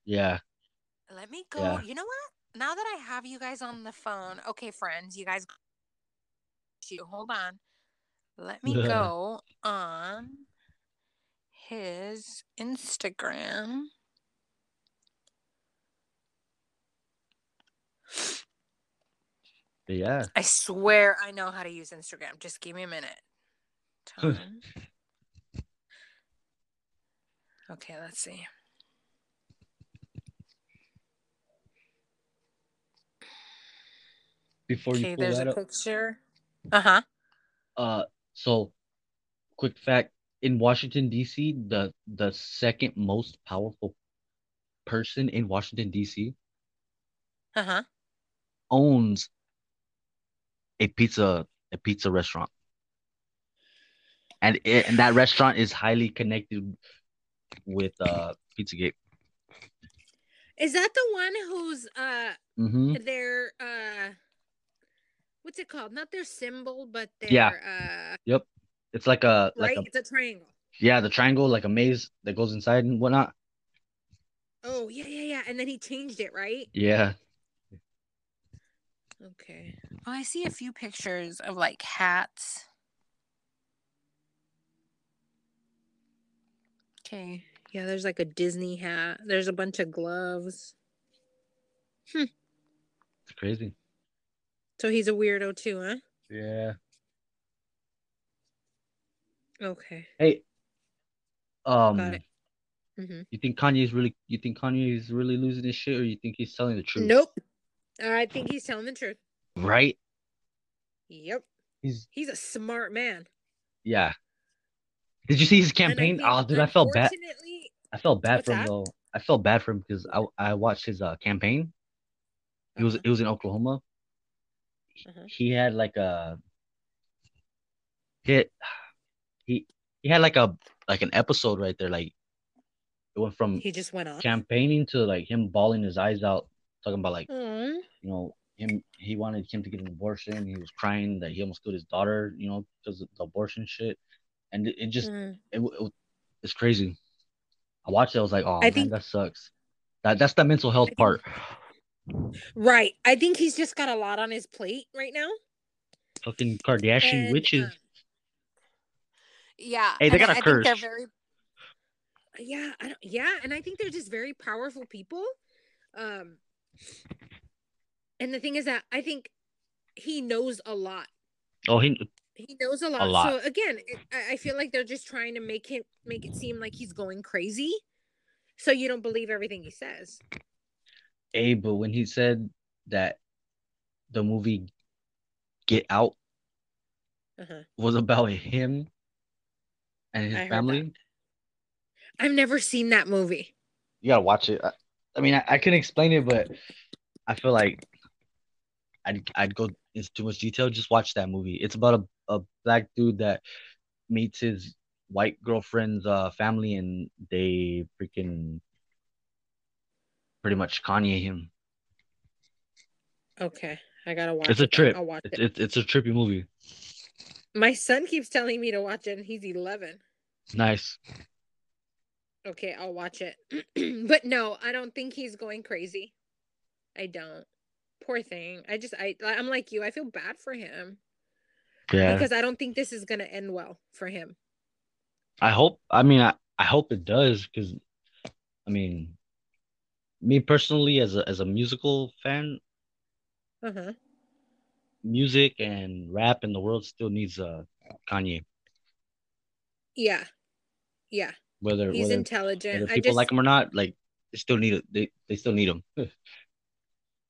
yeah, Let me go. Yeah. You know what? Now that I have you guys on the phone, okay, friends, you guys, you hold on. Let me go on his Instagram. yeah. I swear I know how to use Instagram. Just give me a minute. Okay, let's see. Before you Okay, pull there's that a up, picture. Uh huh. uh, so quick fact: in Washington D.C., the the second most powerful person in Washington D.C. Uh huh. owns a pizza a pizza restaurant, and it, and that restaurant is highly connected with uh Pizzagate. Is that the one who's uh Mm-hmm. their uh what's it called? Not their symbol, but their Yeah. uh yep. It's like a right? like a it's a triangle. yeah the triangle like a maze that goes inside and whatnot. Oh yeah, yeah, yeah. And then he changed it, right? Yeah, Okay. Oh, I see a few pictures of like hats. Okay. Yeah, there's like a Disney hat. There's a bunch of gloves. Hmm. it's crazy. So he's a weirdo too, huh? Yeah, Okay. Hey, um, Got it. hmm you think Kanye's really? You think Kanye is really losing his shit, or you think he's telling the truth? Nope. I think he's telling the truth. Right? Yep. He's He's a smart man. yeah. Did you see his campaign? Oh, dude, I felt bad. I felt bad for him that? though. I felt bad for him because I I watched his uh campaign. He was Uh-huh. it was in Oklahoma. He- Uh-huh. He had like a hit. He he had like a like an episode right there. Like it went from He just went off. campaigning to like him bawling his eyes out, talking about like Aw. you know him. He wanted him to get an abortion. He was crying that he almost killed his daughter. You know because of the abortion shit, and it, it just Mm. it, it it's crazy. I watched it. I was like, oh I man, think- that sucks. That that's the mental health part. Right. I think he's just got a lot on his plate right now. Fucking Kardashian And, witches. um, Yeah. Hey, they got I a they're curse. very Yeah, I don't yeah, and I think they're just very powerful people. Um and the thing is that I think he knows a lot. oh, he He knows a lot. lot. So again, it, I I feel like they're just trying to make him make it seem like he's going crazy, so you don't believe everything he says. A but when he said that the movie Get Out Uh-huh. was about him and his I family, I've never seen that movie. you gotta watch it. I, I mean, I, I can explain it, but I feel like I'd I'd go into too much detail. Just watch that movie. It's about a, a black dude that meets his white girlfriend's uh family, and they freaking pretty much Kanye him. Okay, I gotta watch. It's a trip. I'll watch It's, it. it's it's a trippy movie. My son keeps telling me to watch it, and he's eleven. Nice. Okay, I'll watch it. but no, I don't think he's going crazy. I don't. Poor thing. I just I I'm like you. I feel bad for him Yeah. because I don't think this is gonna end well for him. I hope. I mean, I, I hope it does because, I mean, me personally, as a as a musical fan, huh. music and rap in the world still needs uh Kanye. Yeah. Yeah. Whether He's whether, intelligent. whether I people just like him or not, like they still need it. They they still need him.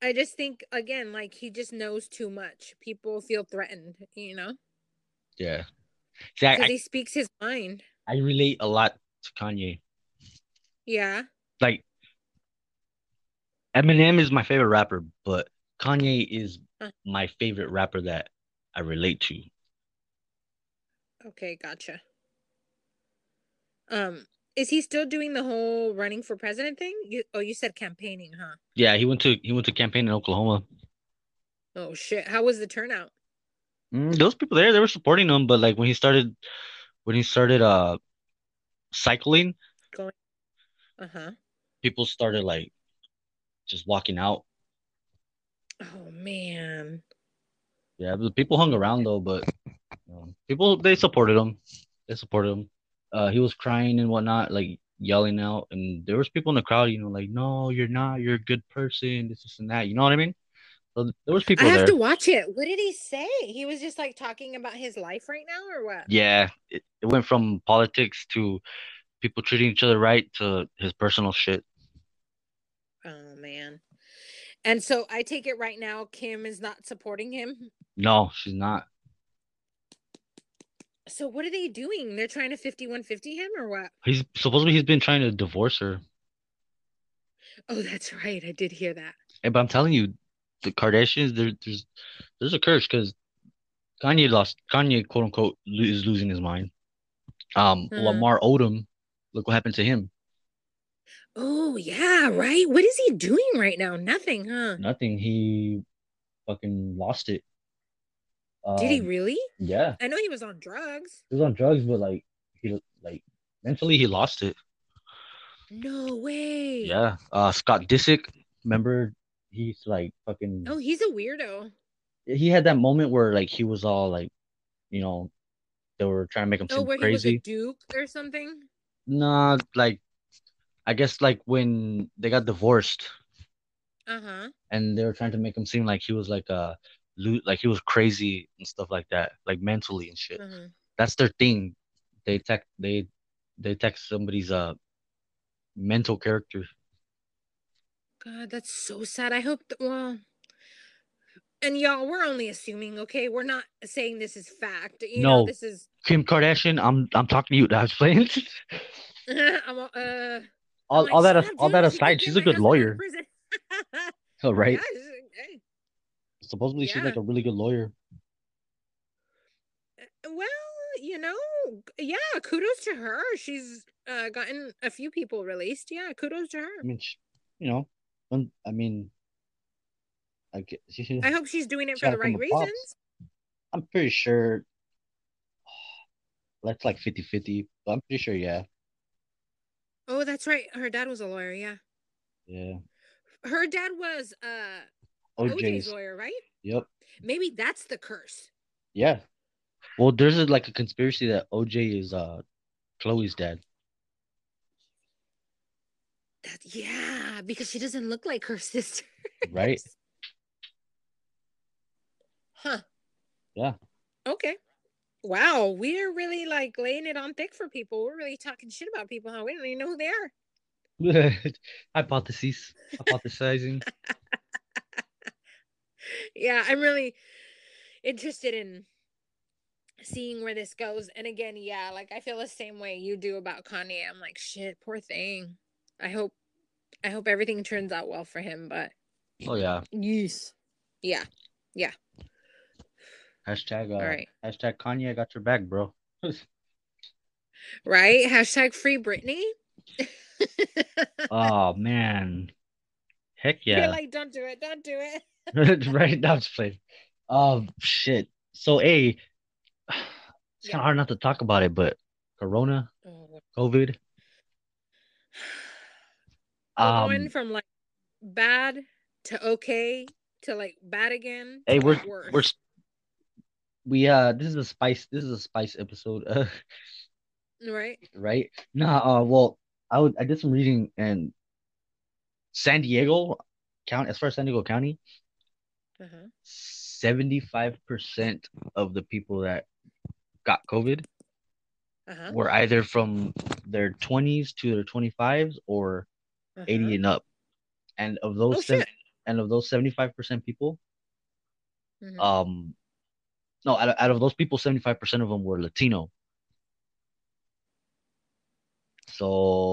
I just think again, like he just knows too much. People feel threatened, you know, yeah. Because he speaks his mind. I relate a lot to Kanye. Yeah. Like Eminem is my favorite rapper, but Kanye is Uh. my favorite rapper that I relate to. Okay, gotcha. Um, is he still doing the whole running for president thing? You, oh, you said campaigning, huh? Yeah, he went to he went to campaign in Oklahoma. Oh shit! How was the turnout? Mm, those people there, they were supporting him, but like when he started, when he started uh cycling, Uh huh. people started like just walking out. Oh man. Yeah, the people hung around though, but um, people they supported him. They supported him. Uh, he was crying and whatnot, like yelling out, and there was people in the crowd, you know, like, "No, you're not. You're a good person. This, this, and that." You know what I mean? So there was people I have there. to watch it. What did he say? He was just like talking about his life right now, or what? Yeah, it, it went from politics to people treating each other right to his personal shit. Man. And so I take it right now, Kim is not supporting him. No, she's not. So what are they doing? They're trying to 5150 him or what? He's supposedly he's been trying to divorce her. Oh, that's right. I did hear that. Hey, but I'm telling you, the Kardashians, there, there's there's a curse because Kanye lost Kanye quote unquote is losing his mind. Um, Mhm. Lamar Odom, look what happened to him. Oh, yeah, right. What is he doing right now? Nothing, huh? Nothing. He fucking lost it. Did he Um, really? Yeah, I know he was on drugs. he was on drugs, but like he like mentally he lost it. No way. Yeah. Uh, Scott Disick, remember he's like fucking. Oh, he's a weirdo. He had that moment where like he was all like, you know, they were trying to make him Oh, seem where he was a crazy. duke or something? Nah, like I guess like when they got divorced Uh-huh. and they were trying to make him seem like he was like a lo- like he was crazy and stuff like that, like mentally and shit. uh-huh. That's their thing. they attack they they attack somebody's uh mental character. God, that's so sad. I hope that, well, and y'all, we're only assuming, okay? We're not saying this is fact. You know, No. this is, Kim Kardashian, I'm I'm talking to you. I was playing. I'm, uh, all, like, all that "Shut all that aside, she's a good ass out of lawyer. prison." Oh, right. Yeah, she's- hey. Supposedly she's like a really good lawyer. Well, you know, yeah, kudos to her. She's uh, gotten a few people released. Yeah, kudos to her. I mean, sh you know, I mean, I get, she, I hope she's doing it She for the right reasons. I'm pretty sure that's like 50 50, but I'm pretty sure, yeah. Oh, that's right. Her dad was a lawyer. Yeah, Yeah. her dad was uh OJ's OJ's. lawyer, right? Yep. Maybe that's the curse. Yeah. Well, there's a, like a conspiracy that OJ is uh Khloe's dad. That yeah, because she doesn't look like her sister. Right. Huh. Yeah. Okay. Wow, we're really like laying it on thick for people. We're really talking shit about people, huh? We don't even know who they are. Hypotheses. Hypothesizing. Yeah, I'm really interested in seeing where this goes. And again, yeah, like I feel the same way you do about Kanye. I'm like, shit, poor thing. I hope I hope everything turns out well for him, but Oh yeah. yes. Yeah. Yeah. Hashtag uh, All right. hashtag Kanye I got your back, bro. Right? Hashtag free Britney. oh man. Heck You're yeah. like, don't do it, don't do it. right now it's played. Oh shit. So a it's Yeah. kind of hard not to talk about it, but Corona, Oh, COVID. Um, going from like bad to okay to like bad again. hey, we're worse. we're we uh this is a spice this is a spice episode, uh, right. right? Nah, uh, well, I would I did some reading and San Diego County, as far as San Diego County, Uh-huh. 75% of the people that got COVID Uh-huh. were either from their 20s to their 25s or uh-huh. 80 and up. And of those Oh, shit. and of those 75% people, Mhm. um no, out of, out of those people, 75% of them were Latino. So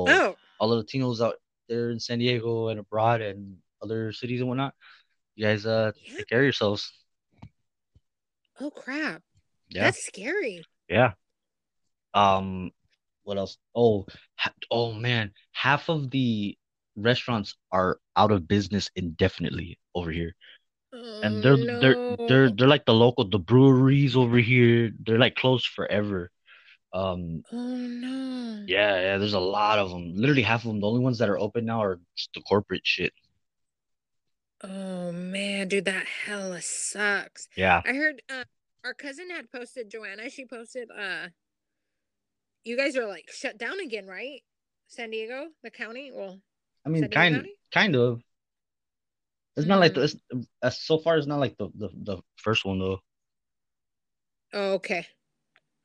Oh, all the Latinos out there in San Diego and abroad and other cities and whatnot, you guys uh Yeah. take care of yourselves. oh crap. Yeah. That's scary. Yeah. Um, what else? Oh, ha- oh man, half of the restaurants are out of business indefinitely over here, and they're Oh, they're they're they're like the local the breweries over here. They're like closed forever. Um, Oh no. yeah, yeah. There's a lot of them. Literally half of them. The only ones that are open now are just the corporate shit. Oh man, dude, that hella sucks. Yeah. I heard uh our cousin had posted Joanna, she posted uh you guys are like shut down again, right? San Diego, the county? Well, I mean, kind County? kind of. It's not like the it's, uh, so far. It's not like the, the the first one though. oh, okay.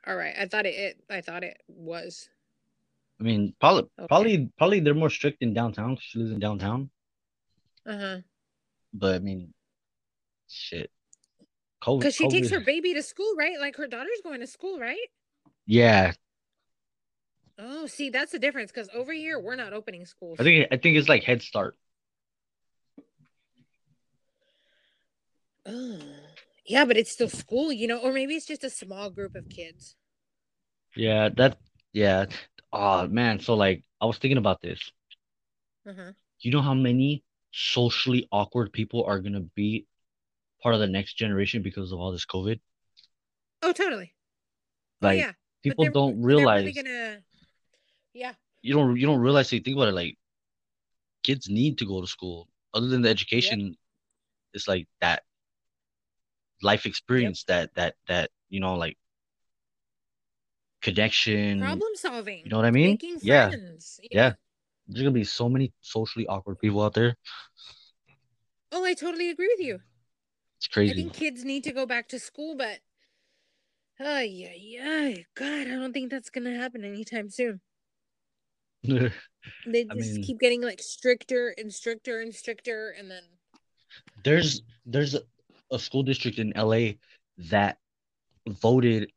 All right. I thought it, it I thought it was. I mean, probably Okay. probably probably they're more strict in downtown. She lives in downtown, Uh-huh. but I mean, shit. COVID, Because she takes her baby to school, right? Like her daughter's going to school, right? Yeah, Oh, see, that's the difference. Because over here, we're not opening schools. I think I think it's like Head Start. Oh. Yeah, but it's still school, you know, or maybe it's just a small group of kids. Yeah, that yeah. Oh man, so like I was thinking about this. Uh-huh. You know how many socially awkward people are gonna be part of the next generation because of all this COVID? Oh, totally. Like oh, yeah. People don't realize really gonna. Yeah. you don't you don't realize so you think about it like kids need to go to school. Other than the education, it's like that life experience that that that you know like connection. Problem solving. You know what I mean? Making Yeah. friends. Yeah. There's gonna be so many socially awkward people out there. Oh, I totally agree with you. It's crazy I think kids need to go back to school, but oh yeah yeah God, I don't think that's gonna happen anytime soon. yeah, They I just mean- keep getting like stricter and stricter and stricter, and then there's there's a, school district in LA that voted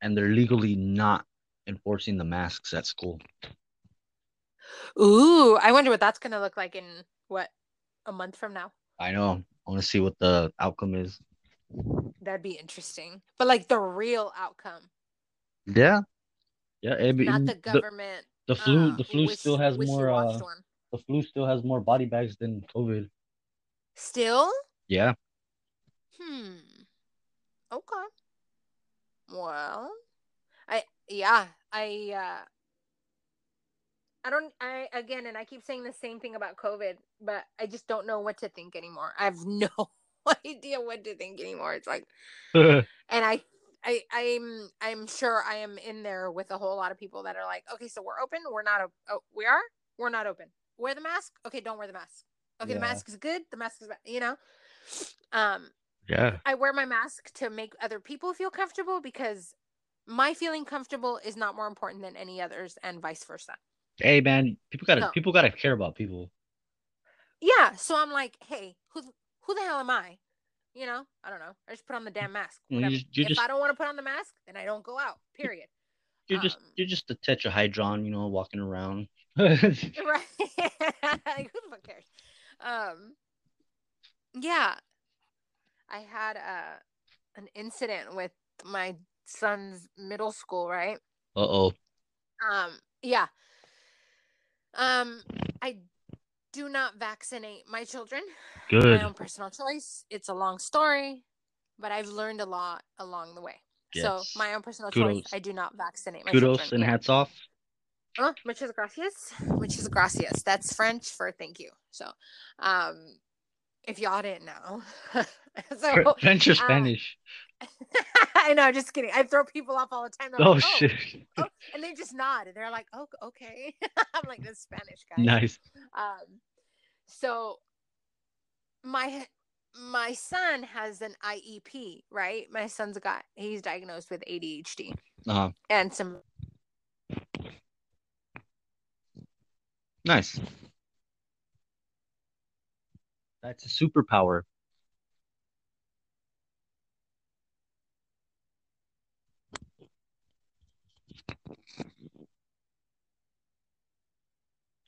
and they're legally not enforcing the masks at school. ooh, I wonder what that's gonna look like in what a month from now. I know. I want to see what the outcome is. That'd be interesting, but like the real outcome, Yeah. Yeah, it be- not the the, government. the flu uh, the flu wish- still has more uh the flu still has more body bags than COVID. Still, Yeah. Hmm. Okay. Well, I yeah I uh I don't I again and I keep saying the same thing about COVID, but I just don't know what to think anymore. I have no idea what to think anymore. It's like and I I I'm I'm sure I am in there with a whole lot of people that are like, okay, so we're open, we're not op- oh, we are, we're not open. Wear the mask, okay, don't wear the mask. Okay, the mask is good, the mask is bad, you know. Um, yeah. I wear my mask to make other people feel comfortable because my feeling comfortable is not more important than any others, and vice versa. Hey man, people gotta No. people gotta care about people. Yeah, so I'm like, hey, who who the hell am I? You know, I don't know. I just put on the damn mask. Well, you- if just- I don't want to put on the mask, then I don't go out. Period. You're just Um, you're just a tetrahydron, you know, walking around. right who the fuck cares um yeah i had a an incident with my son's middle school right Uh-oh. um yeah um i do not vaccinate my children Good. my own personal choice it's a long story but i've learned a lot along the way so my own personal Kudos. choice i do not vaccinate my Kudos children and hats off. Oh, muchas gracias. Muchas gracias. That's French for thank you. So, um, if y'all didn't know, so French or uh, Spanish? I know, just kidding. I throw people off all the time. They're oh like, shit. oh," and they just nod, and they're like, "Oh, okay." I'm like this Spanish guy. Nice. Um, so my my son has an IEP, right? My son's got he's diagnosed with ADHD Uh-huh. and some Nice. That's a superpower.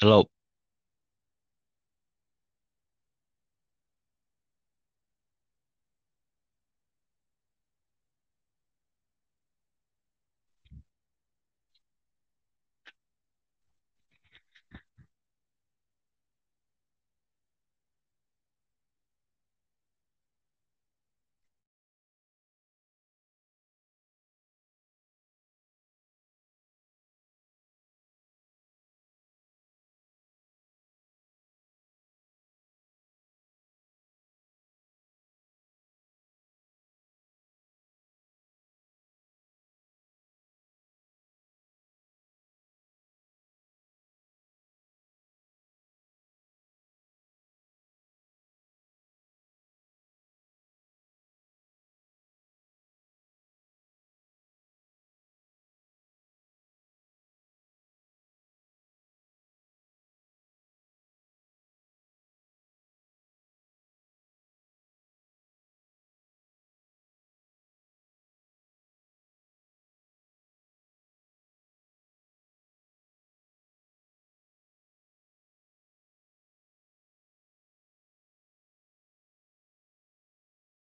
Hello.